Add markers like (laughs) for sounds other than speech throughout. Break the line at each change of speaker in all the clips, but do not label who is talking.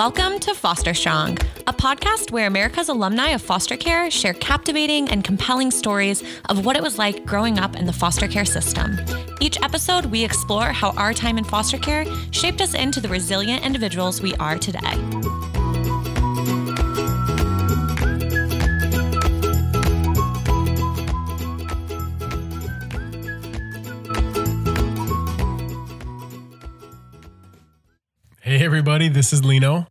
Welcome to Foster Strong, a podcast where America's alumni of foster care share captivating and compelling stories of what it was like growing up in the foster care system. Each episode, we explore how our time in foster care shaped us into the resilient individuals we are today.
Everybody, this is Lino.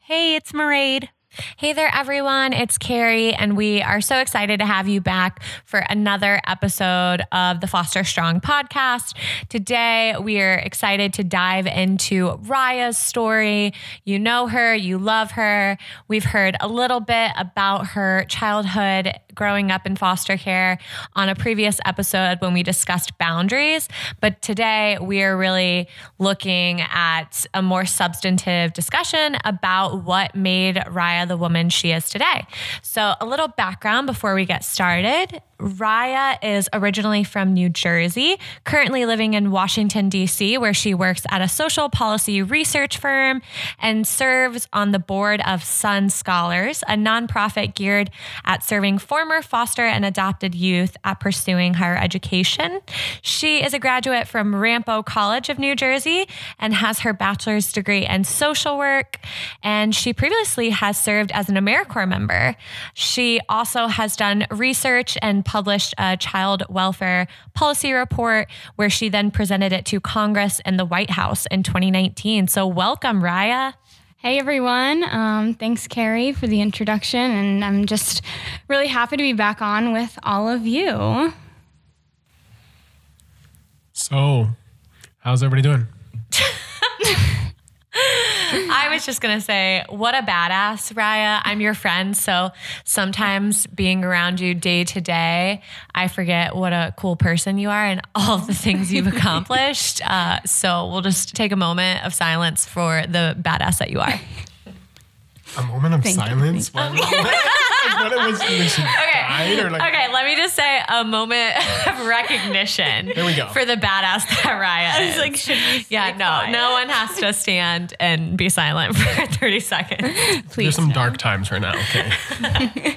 Hey, it's Mairead. Hey there, everyone. It's Carrie, and we are so excited to have you back for another episode of the Foster Strong podcast. Today, we are excited to dive into Raya's story. You know her, you love her. We've heard a little bit about her childhood growing up in foster care on a previous episode when we discussed boundaries. But today we are really looking at a more substantive discussion about what made Raya the woman she is today. So, a little background before we get started. Raya is originally from New Jersey, currently living in Washington, D.C., where she works at a social policy research firm and serves on the board of Sun Scholars, a nonprofit geared at serving former foster and adopted youth at pursuing higher education. She is a graduate from Ramapo College of New Jersey and has her bachelor's degree in social work. And she previously has served as an AmeriCorps member. She also has done research and published a child welfare policy report where she then presented it to Congress and the White House in 2019. So, welcome, Raya.
Hey everyone. Um, thanks, Carrie, for the introduction. And I'm just really happy to be back on with all of you.
So, how's everybody doing? (laughs) (laughs)
I was just gonna say, what a badass, Raya. I'm your friend, so sometimes being around you day to day, I forget what a cool person you are and all of the things you've accomplished. (laughs) Uh, so we'll just take a moment of silence for the badass that you are.
A moment of
Thank you.
silence? (laughs) What, what it was, (laughs) was she died or like,
Okay, let me just say a moment (laughs) of recognition.
There we go.
For the badass that Raya is.
like, should we
yeah, no, no one has to stand and be silent (laughs) for 30 seconds.
Please.
There's some dark times right now. Okay.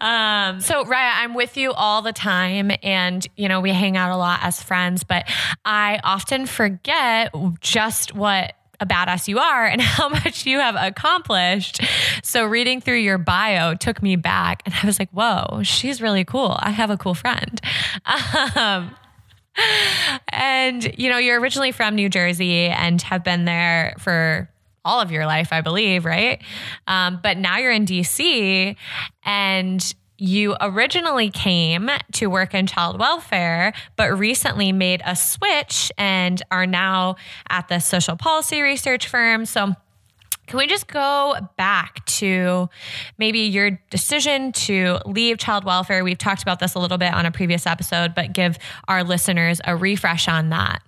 Um, so Raya, I'm with you all the time and you know, we hang out a lot as friends, but I often forget just what a badass you are and (laughs) how much you have accomplished. So reading through your bio took me back and I was like, whoa, she's really cool. I have a cool friend. (laughs) Um, and you know, you're originally from New Jersey and have been there for all of your life, I believe, right? Um, but now you're in DC and you originally came to work in child welfare, but recently made a switch and are now at the social policy research firm. So, can we just go back to maybe your decision to leave child welfare? We've talked about this a little bit on a previous episode, but give our listeners a refresh on that.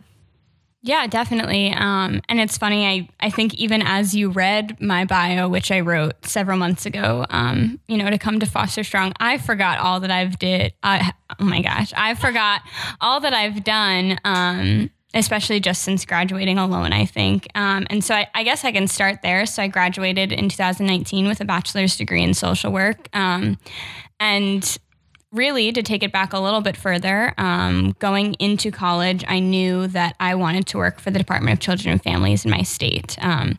Yeah, definitely. Um, and it's funny, I, I think even as you read my bio, which I wrote several months ago, um, you know, to come to Foster Strong, I forgot all that I've did. I, oh my gosh, I forgot all that I've done. Um, especially just since graduating alone, I think. Um, and so I, I, guess I can start there. So I graduated in 2019 with a bachelor's degree in social work. Um, and really, to take it back a little bit further, um, going into college, I knew that I wanted to work for the Department of Children and Families in my state. Um,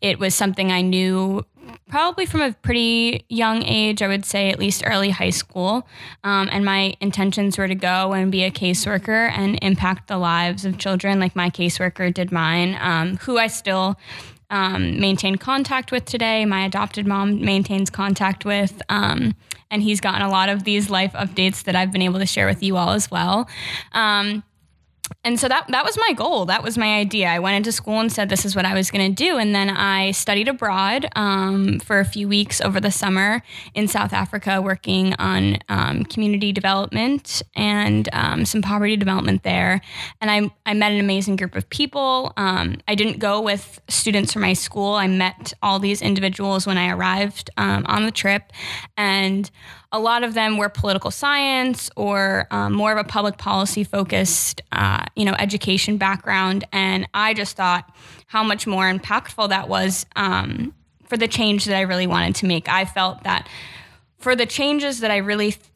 it was something I knew probably from a pretty young age, I would say at least early high school. Um, and my intentions were to go and be a caseworker and impact the lives of children like my caseworker did mine, um, who I still um, maintain contact with today. My adopted mom maintains contact with. Um, and he's gotten a lot of these life updates that I've been able to share with you all as well. Um, and so that that was my goal. That was my idea. I went into school and said this is what I was going to do, and then I studied abroad um, for a few weeks over the summer in South Africa, working on um, community development and um, some poverty development there. And I I met an amazing group of people. Um, I didn't go with students from my school. I met all these individuals when I arrived um, on the trip, and a lot of them were political science or um, more of a public policy focused uh, you know, education background. And I just thought how much more impactful that was um, for the change that I really wanted to make. I felt that for the changes that I really th-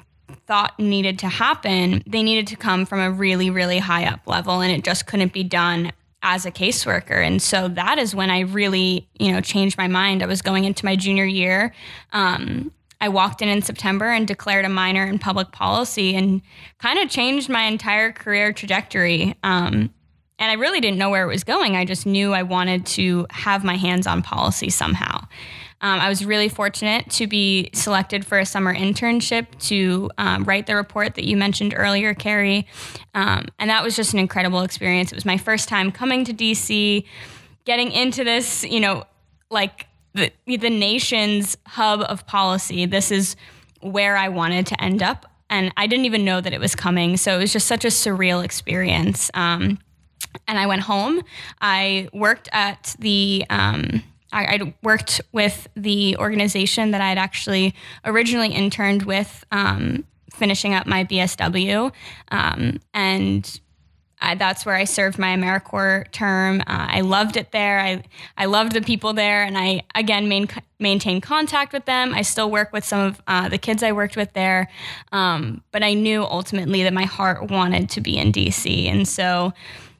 thought needed to happen, they needed to come from a really, really high up level, and it just couldn't be done as a caseworker. And so that is when I really, you know, changed my mind. I was going into my junior year. Um, I walked in in September and declared a minor in public policy and kind of changed my entire career trajectory. Um, and I really didn't know where it was going. I just knew I wanted to have my hands on policy somehow. Um, I was really fortunate to be selected for a summer internship to um, write the report that you mentioned earlier, Carrie. Um, and that was just an incredible experience. It was my first time coming to DC, getting into this, you know, like the, the nation's hub of policy. This is where I wanted to end up. And I didn't even know that it was coming. So it was just such a surreal experience. Um, and I went home. I worked at the, um, I, I, worked with the organization that I had actually originally interned with, um, finishing up my BSW. Um, and I, that's where I served my AmeriCorps term. Uh, I loved it there. I, I loved the people there, and I again main, maintain contact with them. I still work with some of uh, the kids I worked with there, um, but I knew ultimately that my heart wanted to be in DC, and so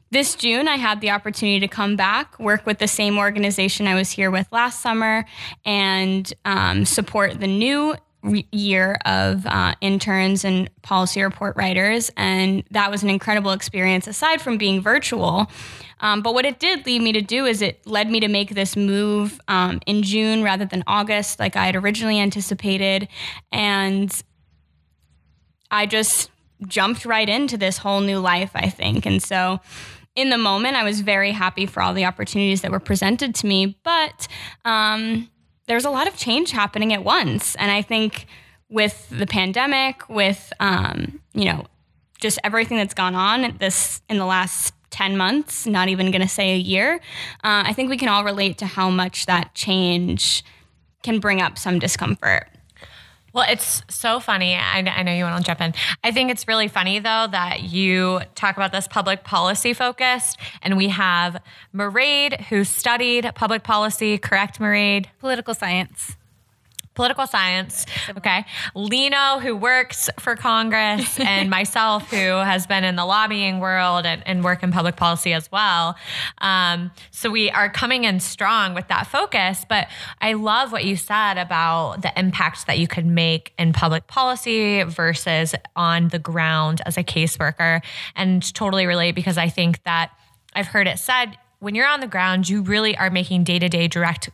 this June, I had the opportunity to come back, work with the same organization I was here with last summer, and um, support the new year of uh, interns and policy report writers. And that was an incredible experience, aside from being virtual. Um, but what it did lead me to do is it led me to make this move um, in June rather than August, like I had originally anticipated. And I just jumped right into this whole new life, I think. And so, in the moment, I was very happy for all the opportunities that were presented to me. But um, there's a lot of change happening at once. And I think with the pandemic, with, um, you know, just everything that's gone on this in the last 10 months, not even going to say a year, uh, I think we can all relate to how much that change can bring up some discomfort.
Well, it's so funny. I, I, know you want to jump in. I think it's really funny, though, that you talk about this public policy focused, and we have Mairead, who studied public policy, correct, Mairead?
Political science
political science. Okay. Lino, who works for Congress, (laughs) and myself, who has been in the lobbying world and, and work in public policy as well. Um, so we are coming in strong with that focus. But I love what you said about the impact that you could make in public policy versus on the ground as a caseworker, and totally relate because I think that I've heard it said when you're on the ground, you really are making day to day direct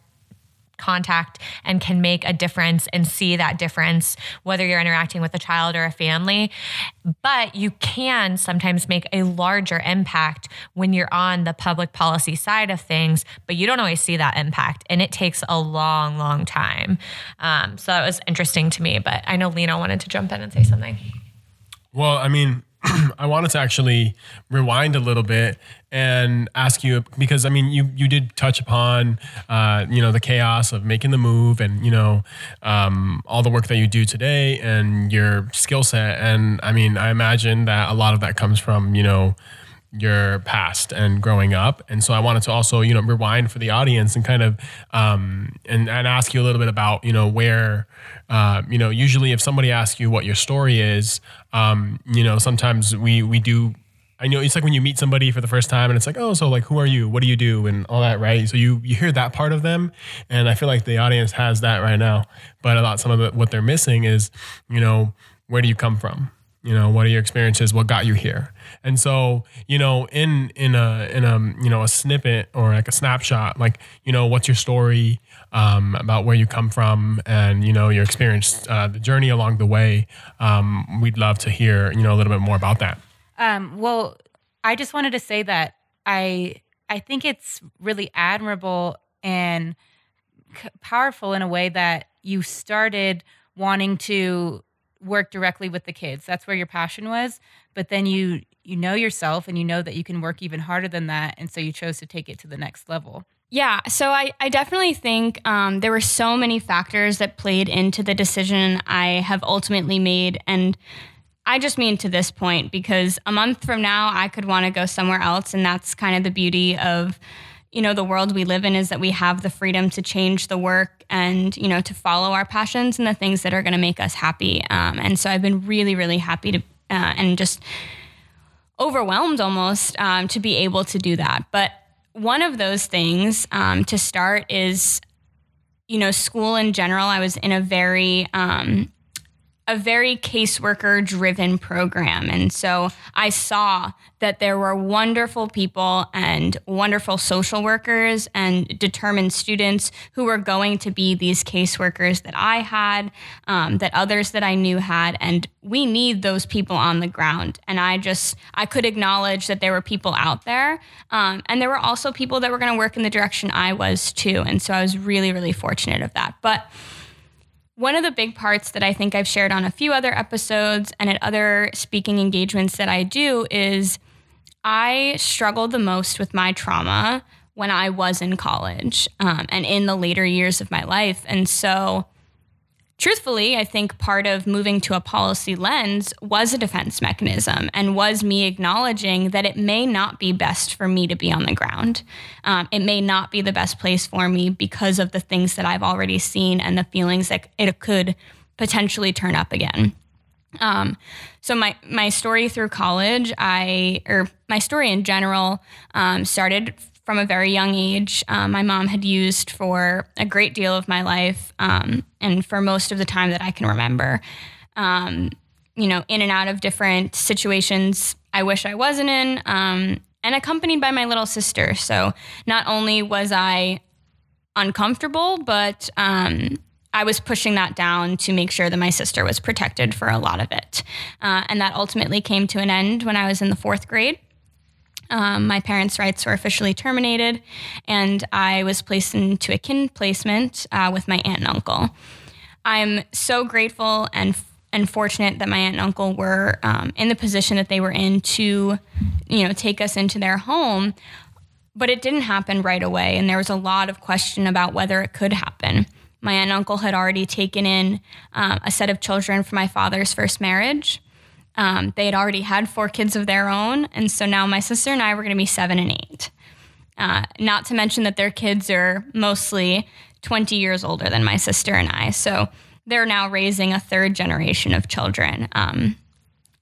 contact and can make a difference and see that difference, whether you're interacting with a child or a family. But you can sometimes make a larger impact when you're on the public policy side of things, but you don't always see that impact. And it takes a long, long time. Um, so that was interesting to me. But I know Lino wanted to jump in and say something.
Well, I mean, (clears throat) I wanted to actually rewind a little bit and ask you because I mean you you did touch upon uh, you know the chaos of making the move and you know um, all the work that you do today and your skill set. And I mean I imagine that a lot of that comes from you know your past and growing up and so I wanted to also you know rewind for the audience and kind of um, and and ask you a little bit about you know where uh, you know, usually if somebody asks you what your story is, um, you know, sometimes we we do. I know it's like when you meet somebody for the first time, and it's like, oh, so like, who are you? What do you do? And all that, right? So you you hear that part of them, and I feel like the audience has that right now. But a lot, some of the, what they're missing is, you know, where do you come from? You know what are your experiences what got you here and so you know in in a in a you know a snippet or like a snapshot like you know what's your story um, about where you come from and you know your experience, uh, the journey along the way. Um, we'd love to hear you know a little bit more about that.
Um, well, I just wanted to say that I I think it's really admirable and c- powerful in a way that you started wanting to work directly with the kids. That's where your passion was, but then you you know yourself and you know that you can work even harder than that, and so you chose to take it to the next level.
Yeah, so I, I definitely think um, there were so many factors that played into the decision I have ultimately made. And I just mean to this point because a month from now, I could want to go somewhere else. And that's kind of the beauty of, you know, the world we live in is that we have the freedom to change the work and, you know, to follow our passions and the things that are going to make us happy. Um, and so I've been really, really happy to, uh, and just overwhelmed almost um, to be able to do that. But one of those things um, to start is, you know, school in general. I was in a very, um, a very caseworker driven program. And so I saw that there were wonderful people and wonderful social workers and determined students who were going to be these caseworkers that I had, um, that others that I knew had. And we need those people on the ground. And I just, I could acknowledge that there were people out there. Um, and there were also people that were going to work in the direction I was too. And so I was really, really fortunate of that. But one of the big parts that I think I've shared on a few other episodes and at other speaking engagements that I do is I struggled the most with my trauma when I was in college um, and in the later years of my life. And so truthfully, I think part of moving to a policy lens was a defense mechanism and was me acknowledging that it may not be best for me to be on the ground. Um, it may not be the best place for me because of the things that I've already seen and the feelings that it could potentially turn up again. Um, so my my story through college, I or my story in general um, started from a very young age. Um, my mom had used for a great deal of my life um, and for most of the time that I can remember. Um, you know, in and out of different situations I wish I wasn't in, um, and accompanied by my little sister. So not only was I uncomfortable, but um, I was pushing that down to make sure that my sister was protected for a lot of it. Uh, and that ultimately came to an end when I was in the fourth grade. Um, my parents' rights were officially terminated, and I was placed into a kin placement uh, with my aunt and uncle. I'm so grateful and and fortunate that my aunt and uncle were um, in the position that they were in to, you know, take us into their home. But it didn't happen right away, and there was a lot of question about whether it could happen. My aunt and uncle had already taken in um, a set of children from my father's first marriage. Um, they had already had four kids of their own. And so now my sister and I were going to be seven and eight. Uh, not to mention that their kids are mostly 20 years older than my sister and I. So they're now raising a third generation of children, um,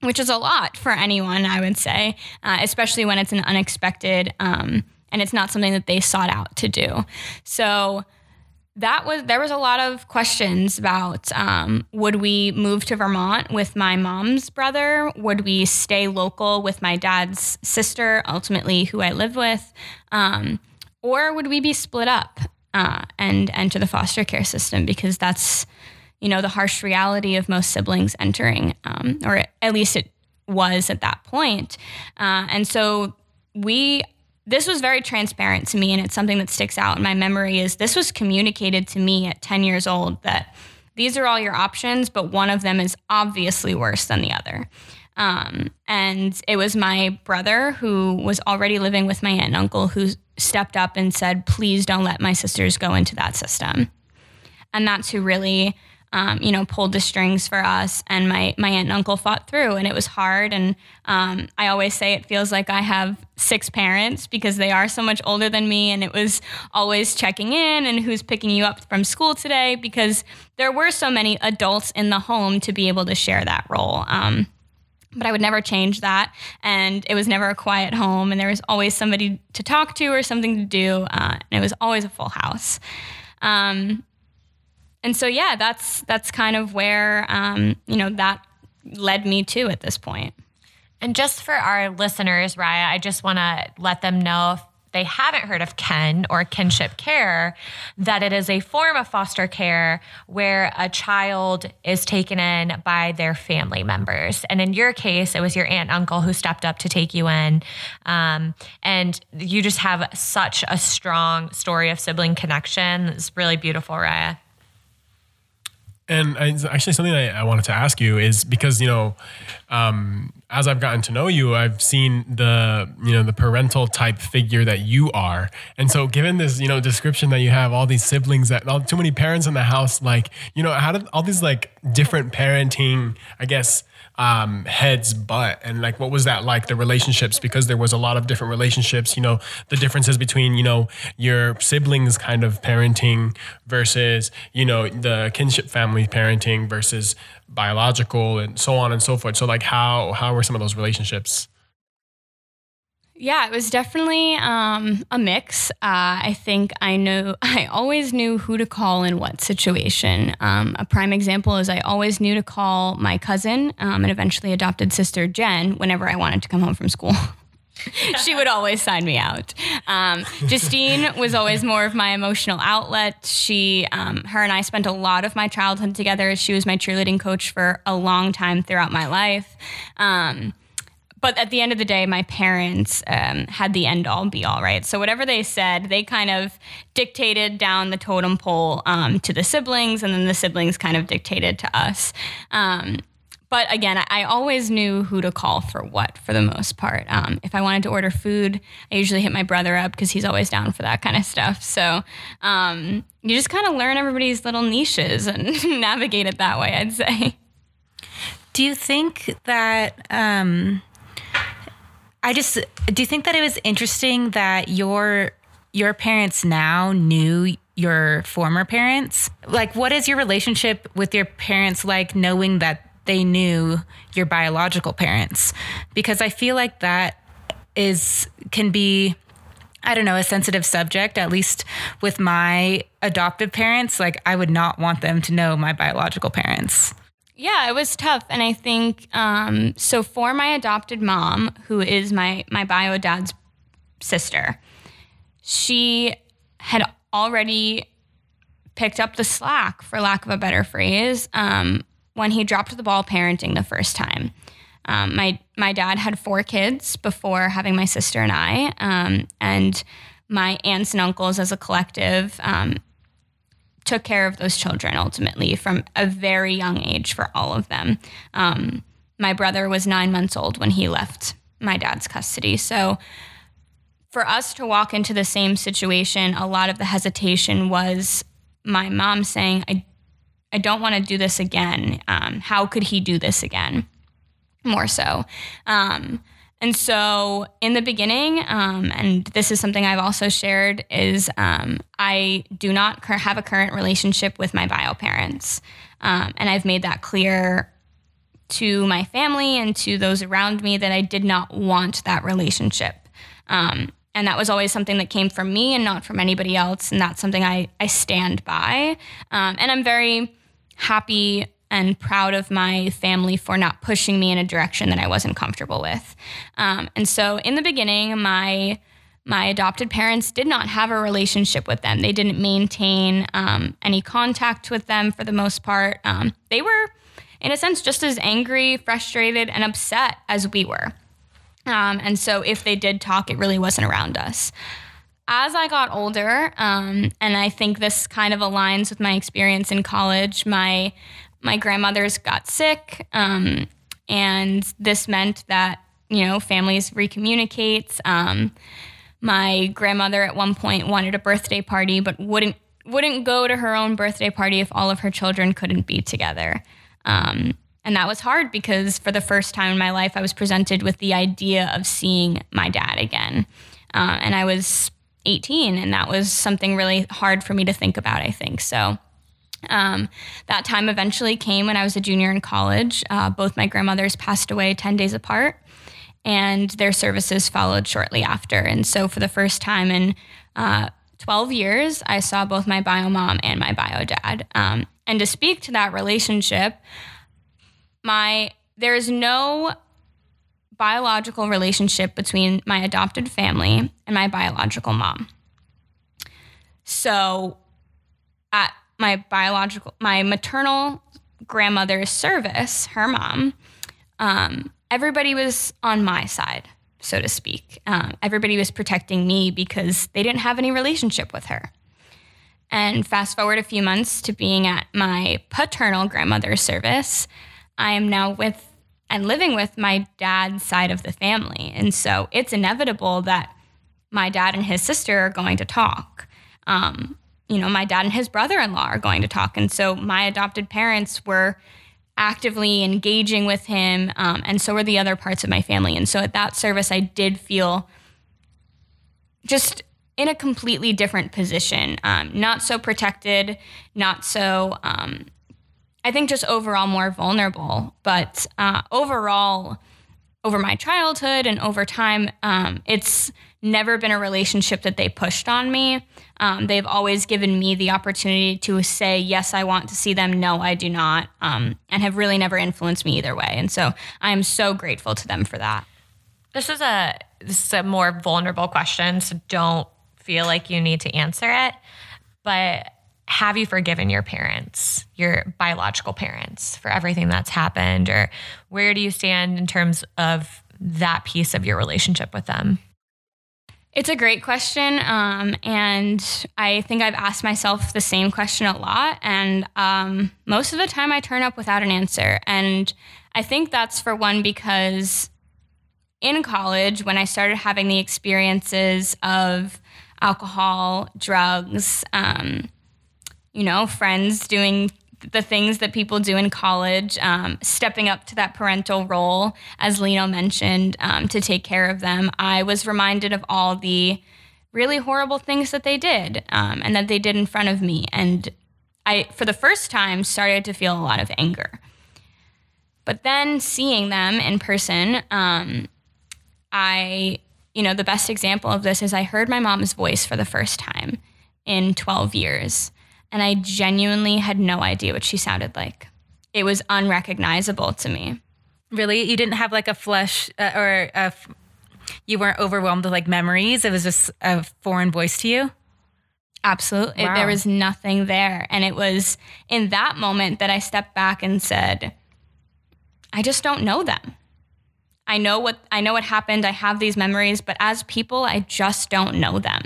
which is a lot for anyone, I would say, uh, especially when it's an unexpected um, and it's not something that they sought out to do. So that was there was a lot of questions about um, would we move to Vermont with my mom's brother? Would we stay local with my dad's sister, ultimately who I live with, um, or would we be split up uh, and enter the foster care system? Because that's you know the harsh reality of most siblings entering, um, or at least it was at that point. Uh, and so we this was very transparent to me and it's something that sticks out in my memory is this was communicated to me at 10 years old that these are all your options but one of them is obviously worse than the other. Um, and it was my brother who was already living with my aunt and uncle who stepped up and said please don't let my sisters go into that system. And that's who really um, you know, pulled the strings for us. And my my aunt and uncle fought through, and it was hard. And um, I always say it feels like I have six parents because they are so much older than me, and it was always checking in and who's picking you up from school today because there were so many adults in the home to be able to share that role. Um, but I would never change that. And it was never a quiet home, and there was always somebody to talk to or something to do, uh, and it was always a full house. Um, and so yeah, that's that's kind of where um, you know that led me to at this point.
And just for our listeners, Raya, I just want to let them know if they haven't heard of kin or kinship care, that it is a form of foster care where a child is taken in by their family members. And in your case, it was your aunt uncle who stepped up to take you in. Um, and you just have such a strong story of sibling connection. It's really beautiful, Raya.
And I, actually, something I, I, wanted to ask you is because you know, um, as I've gotten to know you, I've seen the you know the parental type figure that you are, and so given this you know description that you have all these siblings that all, too many parents in the house, like you know how did all these like different parenting, I guess um, heads butt. And like what was that like the relationships? Because there was a lot of different relationships you know the differences between you know your siblings kind of parenting versus you know the kinship family parenting versus biological and so on and so forth. So like how how were some of those relationships
yeah, it was definitely um, a mix. Uh, I think I know (laughs) I always knew who to call in what situation. Um, a prime example is I always knew to call my cousin um, and eventually adopted sister Jen whenever I wanted to come home from school. (laughs) she would always sign me out. Um, Justine was always more of my emotional outlet. She, um, her and I spent a lot of my childhood together. She was my cheerleading coach for a long time throughout my life. Um, but at the end of the day, my parents um, had the end all be all, right? So whatever they said, they kind of dictated down the totem pole um, to the siblings, and then the siblings kind of dictated to us. Um, but again, I always knew who to call for what for the most part. Um, if I wanted to order food, I usually hit my brother up because he's always down for that kind of stuff. So um, you just kind of learn everybody's little niches and (laughs) navigate it that way, I'd say.
Do you think that? Um I just do you think that it was interesting that your your parents now knew your former parents? Like what is your relationship with your parents like knowing that they knew your biological parents? Because I feel like that is can be I don't know, a sensitive subject, at least with my adoptive parents. Like, I would not want them to know my biological parents.
Yeah, it was tough, and I think um, so. For my adopted mom, who is my my bio dad's sister, she had already picked up the slack, for lack of a better phrase, um, when he dropped the ball parenting the first time. Um, my my dad had four kids before having my sister and I, um, and my aunts and uncles as a collective um, took care of those children ultimately from a very young age for all of them. Um, my brother was nine months old when he left my dad's custody. So for us to walk into the same situation, a lot of the hesitation was my mom saying, I, I don't want to do this again. Um, how could he do this again? More so. Um, and so, in the beginning, um, and this is something I've also shared, is um, I do not have a current relationship with my bio parents, um, and I've made that clear to my family and to those around me that I did not want that relationship. Um, and that was always something that came from me and not from anybody else, and that's something I I stand by. Um, and I'm very happy and proud of my family for not pushing me in a direction that I wasn't comfortable with. Um, and so in the beginning, my my adopted parents did not have a relationship with them. They didn't maintain um, any contact with them for the most part. Um, they were, in a sense, just as angry, frustrated, and upset as we were. Um, and so if they did talk, it really wasn't around us as I got older, um, and I think this kind of aligns with my experience in college, my my grandmothers got sick, um, and this meant that you know families recommunicate. Um, my grandmother at one point wanted a birthday party, but wouldn't wouldn't go to her own birthday party if all of her children couldn't be together. Um, and that was hard because for the first time in my life, I was presented with the idea of seeing my dad again. Uh, and I was 18, and that was something really hard for me to think about, I think. So um, that time eventually came when I was a junior in college. Uh, both my grandmothers passed away 10 days apart, and their services followed shortly after. And so, for the first time in uh, 12 years, I saw both my bio mom and my bio dad. Um, and to speak to that relationship, my there is no biological relationship between my adopted family and my biological mom. So, at my biological, my maternal grandmother's service, her mom, um, everybody was on my side, so to speak. Um, everybody was protecting me because they didn't have any relationship with her. And fast forward a few months to being at my paternal grandmother's service, I am now with and living with my dad's side of the family. And so it's inevitable that my dad and his sister are going to talk. Um, you know, my dad and his brother in law are going to talk. And so my adopted parents were actively engaging with him, um, and so were the other parts of my family. And so at that service, I did feel just in a completely different position, um, not so protected, not so, um, I think, just overall more vulnerable. But uh, overall, over my childhood and over time, um, it's never been a relationship that they pushed on me. Um, they've always given me the opportunity to say, yes, I want to see them, no, I do not, um, and have really never influenced me either way. And so I am so grateful to them for that.
This is a this is a more vulnerable question, so don't feel like you need to answer it. But have you forgiven your parents, your biological parents, for everything that's happened, or where do you stand in terms of that piece of your relationship with them?
It's a great question. Um, and I think I've asked myself the same question a lot. And um, most of the time I turn up without an answer. And I think that's for one because in college, when I started having the experiences of alcohol, drugs, um, you know, friends doing the things that people do in college, um, stepping up to that parental role, as Lino mentioned, um, to take care of them, I was reminded of all the really horrible things that they did um, and that they did in front of me. And I, for the first time, started to feel a lot of anger. But then seeing them in person, um, I, you know, the best example of this is I heard my mom's voice for the first time in 12 years and I genuinely had no idea what she sounded like. It was unrecognizable to me.
Really? You didn't have like a flesh uh, or a f- you weren't overwhelmed with like memories? It was just a foreign voice to you?
Absolutely.
Wow.
There was nothing there. And it was in that moment that I stepped back and said, I just don't know them. I know what I know what happened. I have these memories, but as people, I just don't know them.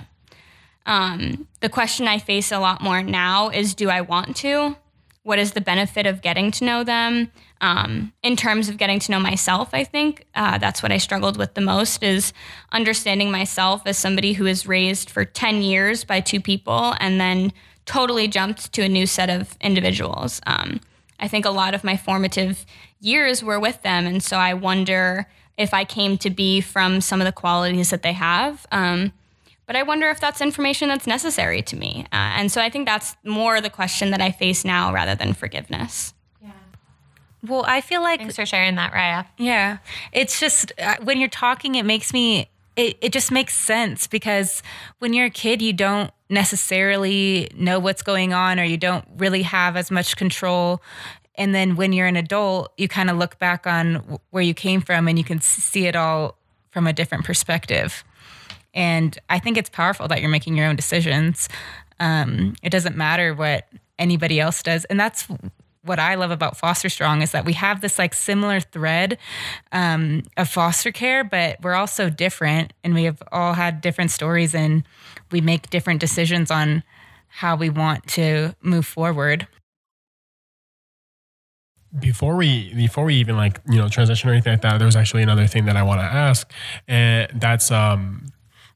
Um, the question I face a lot more now is do I want to? What is the benefit of getting to know them? Um, in terms of getting to know myself, I think uh, that's what I struggled with the most is understanding myself as somebody who was raised for 10 years by two people and then totally jumped to a new set of individuals. Um, I think a lot of my formative years were with them. And so I wonder if I came to be from some of the qualities that they have. Um, but I wonder if that's information that's necessary to me. Uh, and so I think that's more the question that I face now rather than forgiveness. Yeah.
Well, I feel like
Thanks for sharing that, Raya.
Yeah. It's just uh, when you're talking, it makes me, it, it just makes sense because when you're a kid, you don't necessarily know what's going on or you don't really have as much control. And then when you're an adult, you kind of look back on where you came from and you can see it all from a different perspective. And I think it's powerful that you're making your own decisions. Um, it doesn't matter what anybody else does. And that's what I love about Foster Strong is that we have this like similar thread um, of foster care, but we're all so different and we have all had different stories and we make different decisions on how we want to move forward.
before we before we even like you know transition or anything like that there was actually another thing that i want to ask and that's um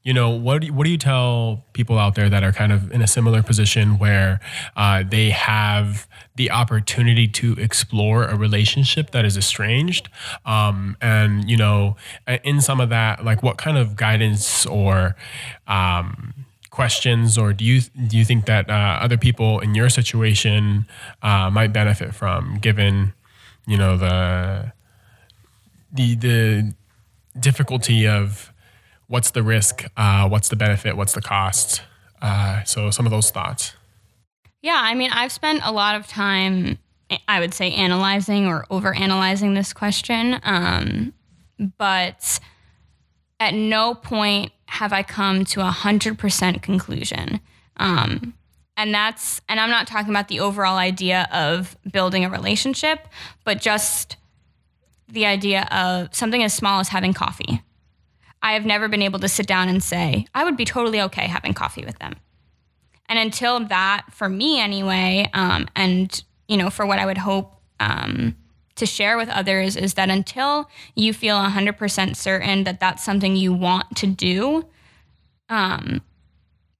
you know what do you, what do you tell people out there that are kind of in a similar position where uh, they have the opportunity to explore a relationship that is estranged? Um, and you know in some of that like what kind of guidance or um, questions or do you do you think that uh, other people in your situation uh, might benefit from given you know the the the difficulty of what's the risk uh, what's the benefit what's the cost uh, so some of those thoughts
Yeah, I mean, I've spent a lot of time, I would say, analyzing or over analyzing this question. Um, but at no point have I come to a 100% conclusion. Um, and that's, and I'm not talking about the overall idea of building a relationship, but just the idea of something as small as having coffee. I have never been able to sit down and say, I would be totally okay having coffee with them. And until that, for me anyway, um, and you know, for what I would hope um, to share with others is that until you feel 100% certain that that's something you want to do, um,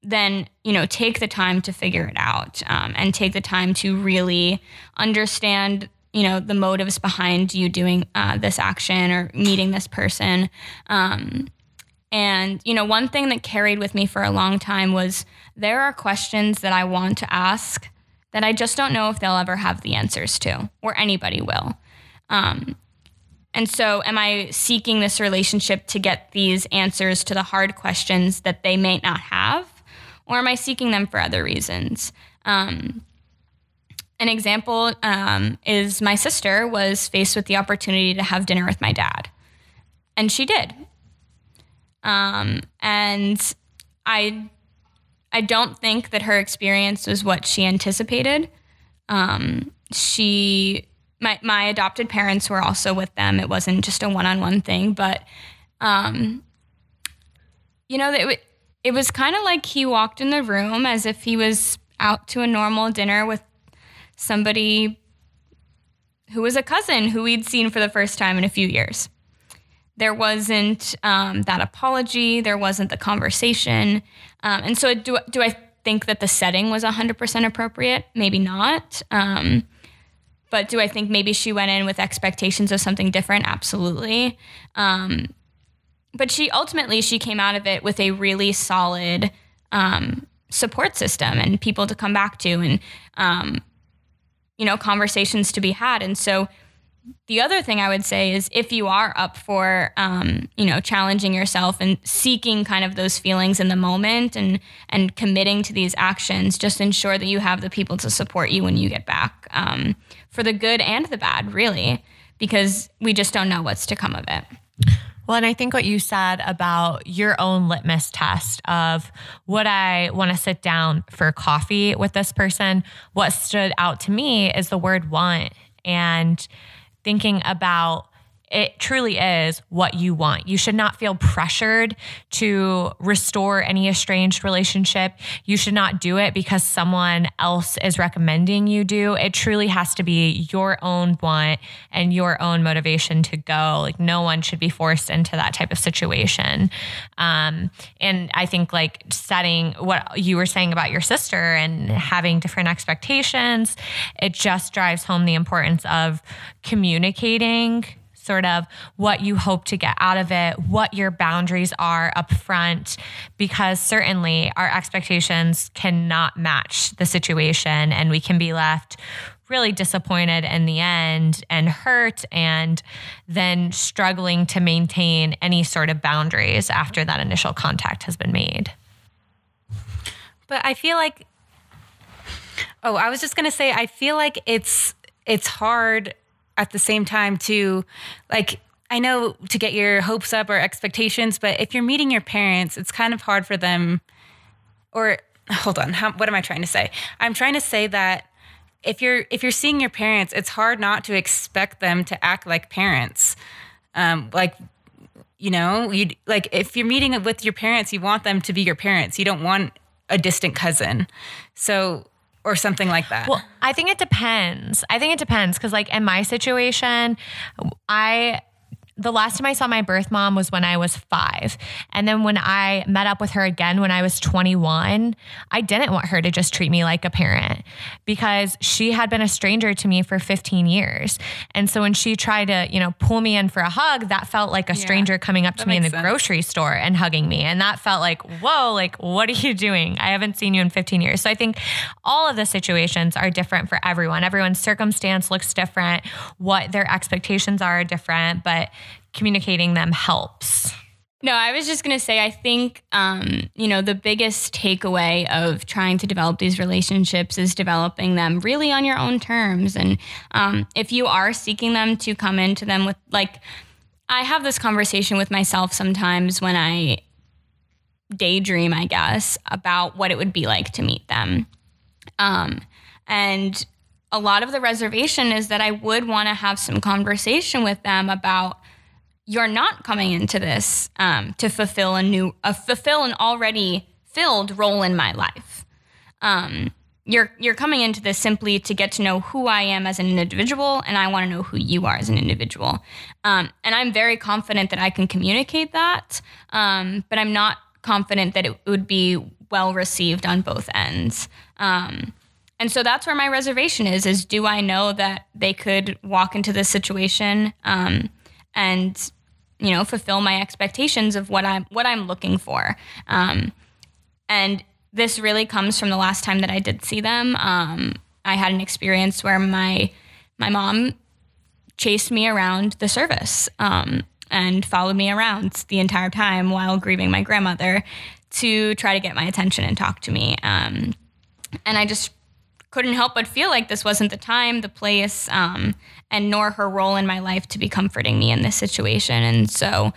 then you know take the time to figure it out um, and take the time to really understand you know the motives behind you doing uh, this action or meeting this person um, and you know one thing that carried with me for a long time was there are questions that i want to ask that i just don't know if they'll ever have the answers to or anybody will um, and so, am I seeking this relationship to get these answers to the hard questions that they may not have? Or am I seeking them for other reasons? Um, an example um, is my sister was faced with the opportunity to have dinner with my dad, and she did. Um, and I, I don't think that her experience was what she anticipated. Um, she my my adopted parents were also with them. It wasn't just a one on one thing, but um, you know, it it was kind of like he walked in the room as if he was out to a normal dinner with somebody who was a cousin who we'd seen for the first time in a few years. There wasn't um, that apology. There wasn't the conversation, um, and so do do I think that the setting was 100% appropriate? Maybe not. Um, but do I think maybe she went in with expectations of something different? Absolutely. Um, but she ultimately she came out of it with a really solid um, support system and people to come back to and um, you know conversations to be had. And so the other thing I would say is if you are up for um, you know challenging yourself and seeking kind of those feelings in the moment and and committing to these actions, just ensure that you have the people to support you when you get back um, for the good and the bad, really, because we just don't know what's to come of it.
Well, and I think what you said about your own litmus test of would I want to sit down for coffee with this person? What stood out to me is the word want and thinking about it truly is what you want. You should not feel pressured to restore any estranged relationship. You should not do it because someone else is recommending you do. It truly has to be your own want and your own motivation to go. Like no one should be forced into that type of situation. Um, and I think like setting what you were saying about your sister and having different expectations, it just drives home the importance of communicating sort of what you hope to get out of it, what your boundaries are up front, because certainly our expectations cannot match the situation and we can be left really disappointed in the end and hurt and then struggling to maintain any sort of boundaries after that initial contact has been made.
But I feel like Oh, I was just going to say I feel like it's it's hard at the same time to like I know to get your hopes up or expectations, but if you're meeting your parents, it's kind of hard for them. Or hold on, how, what am I trying to say? I'm trying to say that if you're if you're seeing your parents, it's hard not to expect them to act like parents. Um, like you know, you like if you're meeting with your parents, you want them to be your parents. You don't want a distant cousin. So or something like that?
Well, I think it depends. I think it depends because, like, in my situation, I the last time I saw my birth mom was when I was five. And then when I met up with her again when I was 21, I didn't want her to just treat me like a parent because she had been a stranger to me for 15 years. And so when she tried to, you know, pull me in for a hug, that felt like a stranger yeah, coming up to me in the sense. grocery store and hugging me. And that felt like, whoa, like, what are you doing? I haven't seen you in 15 years. So I think all of the situations are different for everyone. Everyone's circumstance looks different, what their expectations are are different. But communicating them helps.
No, I was just going to say, I think, um, you know, the biggest takeaway of trying to develop these relationships is developing them really on your own terms. And um, if you are seeking them to come into them with, like, I have this conversation with myself sometimes when I daydream, I guess, about what it would be like to meet them. Um, and a lot of the reservation is that I would want to have some conversation with them about you're not coming into this um, to fulfill a new, uh, fulfill an already filled role in my life. Um, you're you're coming into this simply to get to know who I am as an individual, and I want to know who you are as an individual. Um, and I'm very confident that I can communicate that, um, but I'm not confident that it would be well received on both ends. Um, and so that's where my reservation is: is do I know that they could walk into this situation um, and you know fulfill my expectations of what I'm what I'm looking for? Um, and this really comes from the last time that I did see them. Um, I had an experience where my my mom chased me around the service um, and followed me around the entire time while grieving my grandmother to try to get my attention and talk to me. Um, and I just couldn't help but feel like this wasn't the time, the place, um, and nor her role in my life to be comforting me in this situation. And so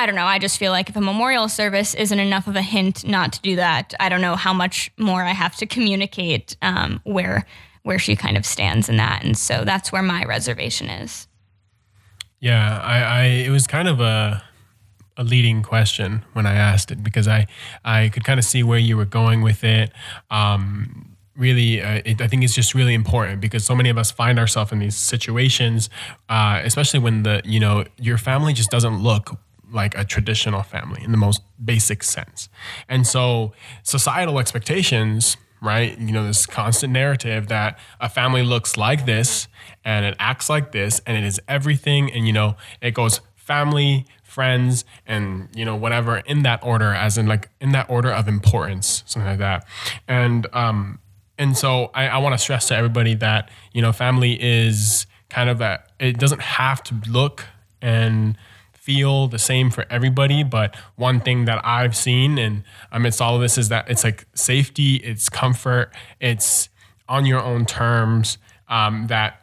I don't know. I just feel like if a memorial service isn't enough of a hint not to do that, I don't know how much more I have to communicate um, where where she kind of stands in that, and so that's where my reservation is.
Yeah, I, I it was kind of a a leading question when I asked it because I I could kind of see where you were going with it. Um, really, uh, it, I think it's just really important because so many of us find ourselves in these situations, uh, especially when the you know your family just doesn't look like a traditional family in the most basic sense. And so societal expectations, right? You know, this constant narrative that a family looks like this and it acts like this and it is everything. And, you know, it goes family, friends, and, you know, whatever in that order, as in like in that order of importance, something like that. And, um, and so I, I want to stress to everybody that, you know, family is kind of a, it doesn't have to look and feel the same for everybody. But one thing that I've seen and amidst all of this is that it's like safety, it's comfort, it's on your own terms. Um, that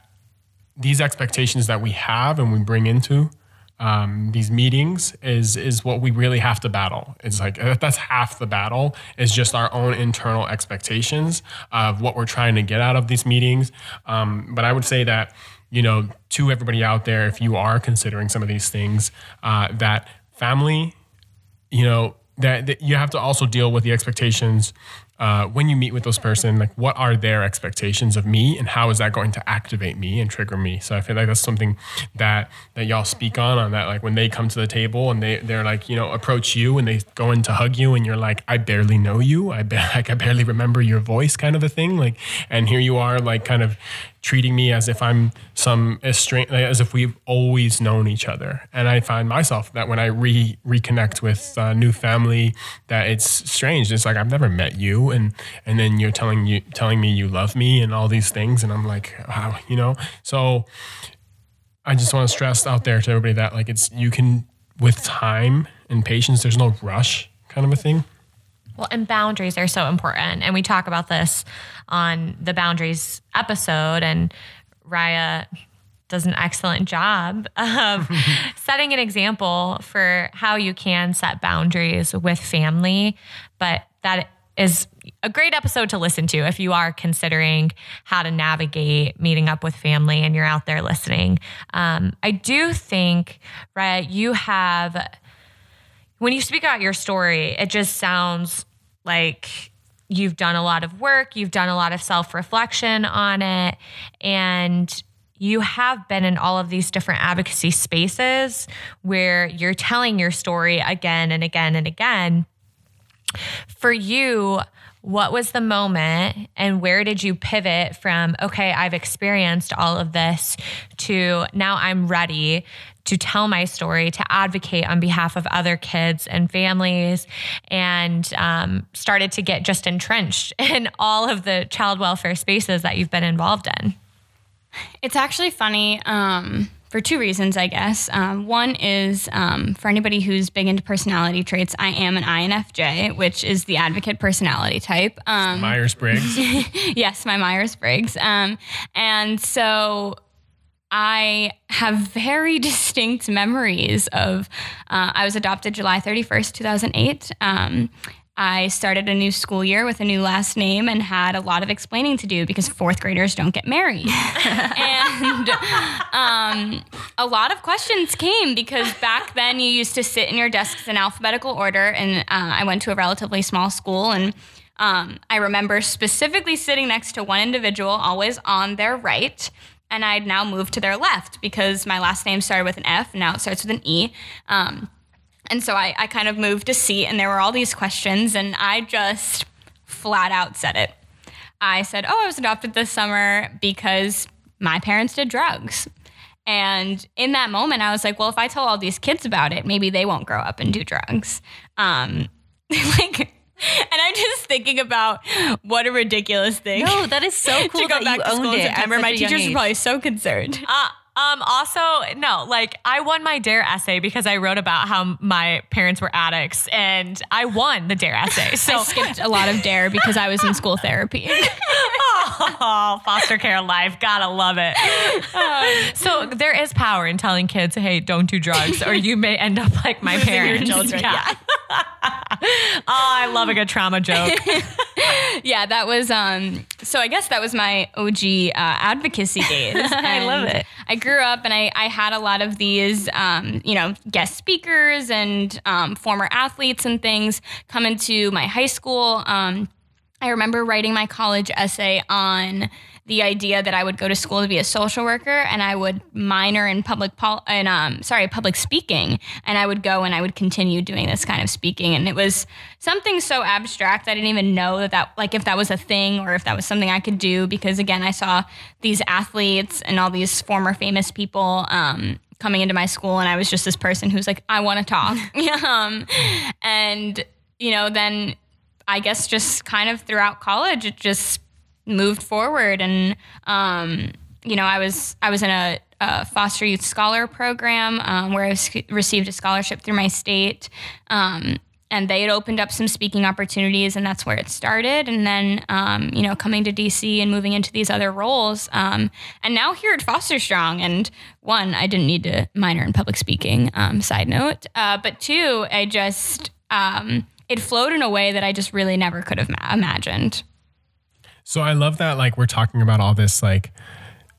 these expectations that we have and we bring into um, these meetings is is what we really have to battle. It's like that's half the battle is just our own internal expectations of what we're trying to get out of these meetings. Um, but I would say that you know, to everybody out there, if you are considering some of these things, uh, that family, you know, that, that, you have to also deal with the expectations uh, when you meet with those person. Like, what are their expectations of me, and how is that going to activate me and trigger me? So I feel like that's something that that y'all speak on. On that, like when they come to the table and they they're like, you know, approach you and they go in to hug you, and you're like, I barely know you. I be- (laughs) like I barely remember your voice, kind of a thing. Like, and here you are, like, kind of treating me as if I'm some estranged, as if we've always known each other. And I find myself that when I re reconnect with a new family, that it's strange. It's like I've never met you, and and then you're telling you telling me you love me and all these things, and I'm like, wow, you know. So I just want to stress out there to everybody that like it's you can with time and patience. There's no rush, kind of a thing.
Well, and boundaries are so important. And we talk about this on the boundaries episode. And Raya does an excellent job (laughs) of (laughs) setting an example for how you can set boundaries with family. But that is a great episode to listen to if you are considering how to navigate meeting up with family and you're out there listening. Um, I do think, right, you have when you speak out your story, it just sounds like you've done a lot of work, you've done a lot of self reflection on it, and you have been in all of these different advocacy spaces where you're telling your story again and again and again. For you, what was the moment and where did you pivot from, okay, I've experienced all of this to now I'm ready to tell my story, to advocate on behalf of other kids and families, and um, started to get just entrenched (laughs) in all of the child welfare spaces that you've been involved in?
It's actually funny. Um, for two reasons, I guess. Um, one is um, for anybody who's big into personality traits, I am an INFJ, which is the advocate personality type.
Um, Myers Briggs. (laughs)
yes, my Myers Briggs. Um, and so I have very (laughs) distinct memories of. Uh, I was adopted July 31st, 2008. Um, I started a new school year with a new last name and had a lot of explaining to do because fourth graders don't get married. (laughs) and um, a lot of questions came because back then you used to sit in your desks in alphabetical order. And uh, I went to a relatively small school and Um, I remember specifically sitting next to one individual, always on their right. And I'd now moved to their left because my last name started with an F, and now it starts with an E. Um, and so I, I kind of moved a seat, and there were all these questions, and I just flat out said it. I said, Oh, I was adopted this summer because my parents did drugs. And in that moment, I was like, well, if I tell all these kids about it, maybe they won't grow up and do drugs. Um, (laughs) like, and I'm just thinking about what a ridiculous thing.
No, that is so (laughs) cool
to go
that
back
you
to school
owned
in September. My teachers are
age.
probably so concerned.
Uh, um, also, no, like I won my DARE essay because I wrote about how my parents were addicts and I won the DARE essay. So,
I skipped a lot of dare because I was in school therapy. (laughs)
oh, foster care life. Gotta love it. Um, so, there is power in telling kids, hey, don't do drugs or you may end up like my parents.
children,
Yeah. oh, (laughs) I love a good trauma joke. (laughs)
yeah, that was um so I guess that was my OG uh, advocacy days.
I love it.
I grew up and I, I had a lot of these um, you know, guest speakers and um, former athletes and things come into my high school. Um, I remember writing my college essay on the idea that I would go to school to be a social worker and I would minor in public pol- and um sorry public speaking and I would go and I would continue doing this kind of speaking. And it was something so abstract I didn't even know that that like if that was a thing or if that was something I could do because again I saw these athletes and all these former famous people um coming into my school and I was just this person who's like I want to talk. (laughs) (laughs) Um and you know then I guess just kind of throughout college, it just moved forward, and um, you know, I was I was in a, a foster youth scholar program um, where I received a scholarship through my state, um, and they had opened up some speaking opportunities, and that's where it started. And then, um, you know, coming to DC and moving into these other roles, um, and now here at Foster Strong. And one, I didn't need to minor in public speaking. Um, side note, uh, but two, I just it flowed in a way that I just really never could have ma- imagined.
So I love that like we're talking about all this like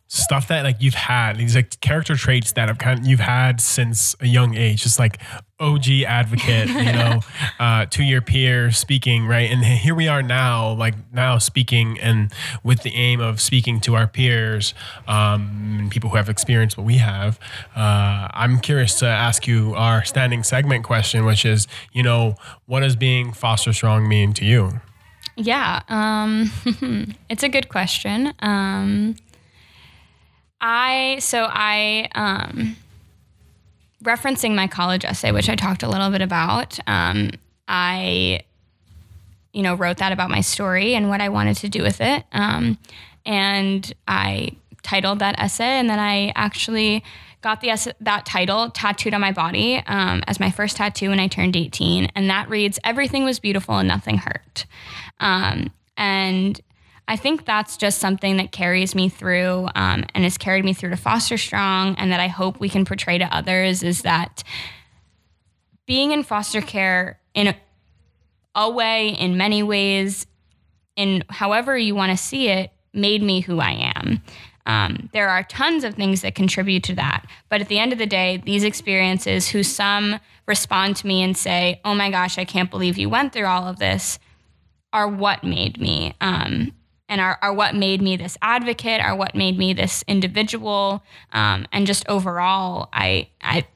stuff that like you've had these like character traits that have kind of, you've had since a young age just like OG advocate you (laughs) know uh, to your peer speaking right? And here we are now like now speaking and with the aim of speaking to our peers um, and people who have experienced what we have. Uh, I'm curious to ask you our standing segment question which is you know what does being foster strong mean to you
Yeah, um, (laughs) it's a good question. Um, I so I um, referencing my college essay, which I talked a little bit about. Um, I you know wrote that about my story and what I wanted to do with it, um, and I titled that essay, and then I actually got the essay, that title tattooed on my body um, as my first tattoo when I turned 18, and that reads "Everything was beautiful and nothing hurt." Um, and I think that's just something that carries me through um, and has carried me through to Foster Strong, and that I hope we can portray to others is that being in foster care in a, a way, in many ways, in however you want to see it, made me who I am. Um, there are tons of things that contribute to that. But at the end of the day, these experiences, who some respond to me and say, Oh my gosh, I can't believe you went through all of this, are what made me. Um, and are, are what made me this advocate, are what made me this individual. Um, and just overall, I, I,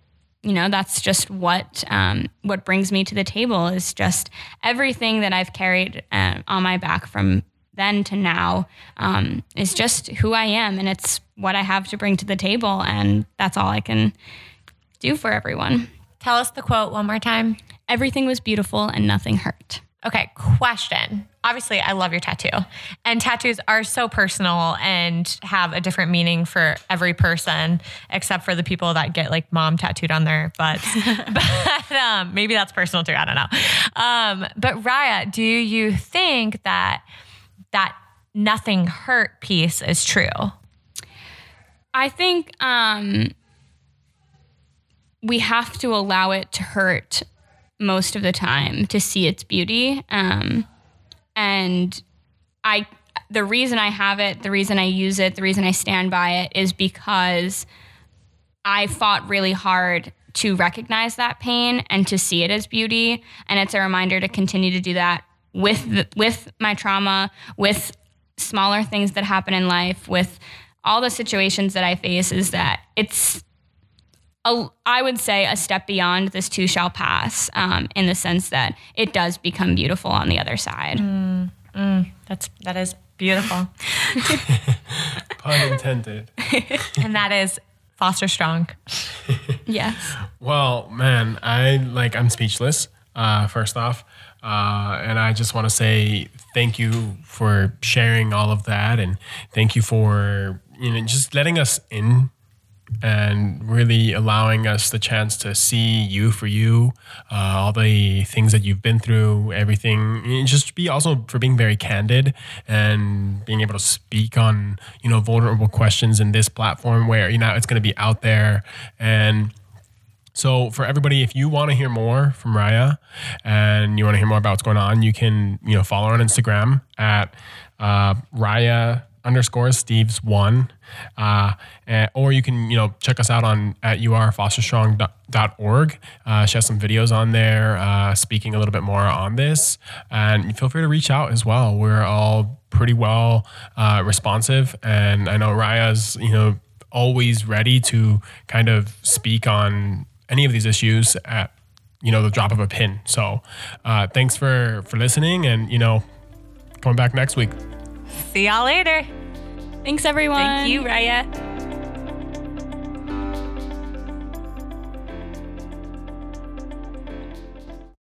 you know, that's just what um, what brings me to the table is just everything that I've carried uh, on my back from then to now um, is just who I am, and it's what I have to bring to the table, and that's all I can do for everyone.
Tell us the quote one more time.
Everything was beautiful and nothing hurt.
Okay, question. Obviously, I love your tattoo. And tattoos are so personal and have a different meaning for every person, except for the people that get like mom tattooed on their butts. (laughs) but um, maybe that's personal too. I don't know. Um, but Raya, do you think that that nothing hurt piece is true?
I think um, we have to allow it to hurt most of the time to see its beauty. Um, and I, the reason I have it, the reason I use it, the reason I stand by it is because I fought really hard to recognize that pain and to see it as beauty. And it's a reminder to continue to do that with the, with my trauma, with smaller things that happen in life, with all the situations that I face, is that it's a, I would say a step beyond this too shall pass um, in the sense that it does become beautiful on the other side.
That's that is beautiful. (laughs)
Pun intended. (laughs)
and that is Foster Strong. (laughs)
Yes.
Well, man, I like I'm speechless. Uh, first off, uh, and I just want to say thank you for sharing all of that, and thank you for you know just letting us in and really allowing us the chance to see you for you, uh, all the things that you've been through, everything. And just be also for being very candid and being able to speak on you know vulnerable questions in this platform where you know it's going to be out there and. So for everybody, if you want to hear more from Raya and you want to hear more about what's going on, you can you know follow her on Instagram at uh, Raya underscore Steves one, uh, and, or you can you know check us out on at urfosterstrong.org. Uh, she has some videos on there uh, speaking a little bit more on this, and feel free to reach out as well. We're all pretty well uh, responsive, and I know Raya's you know always ready to kind of speak on any of these issues at you know the drop of a pin. So uh, thanks for for listening, and you know coming back next week.
See y'all later.
Thanks, everyone.
Thank you, Raya.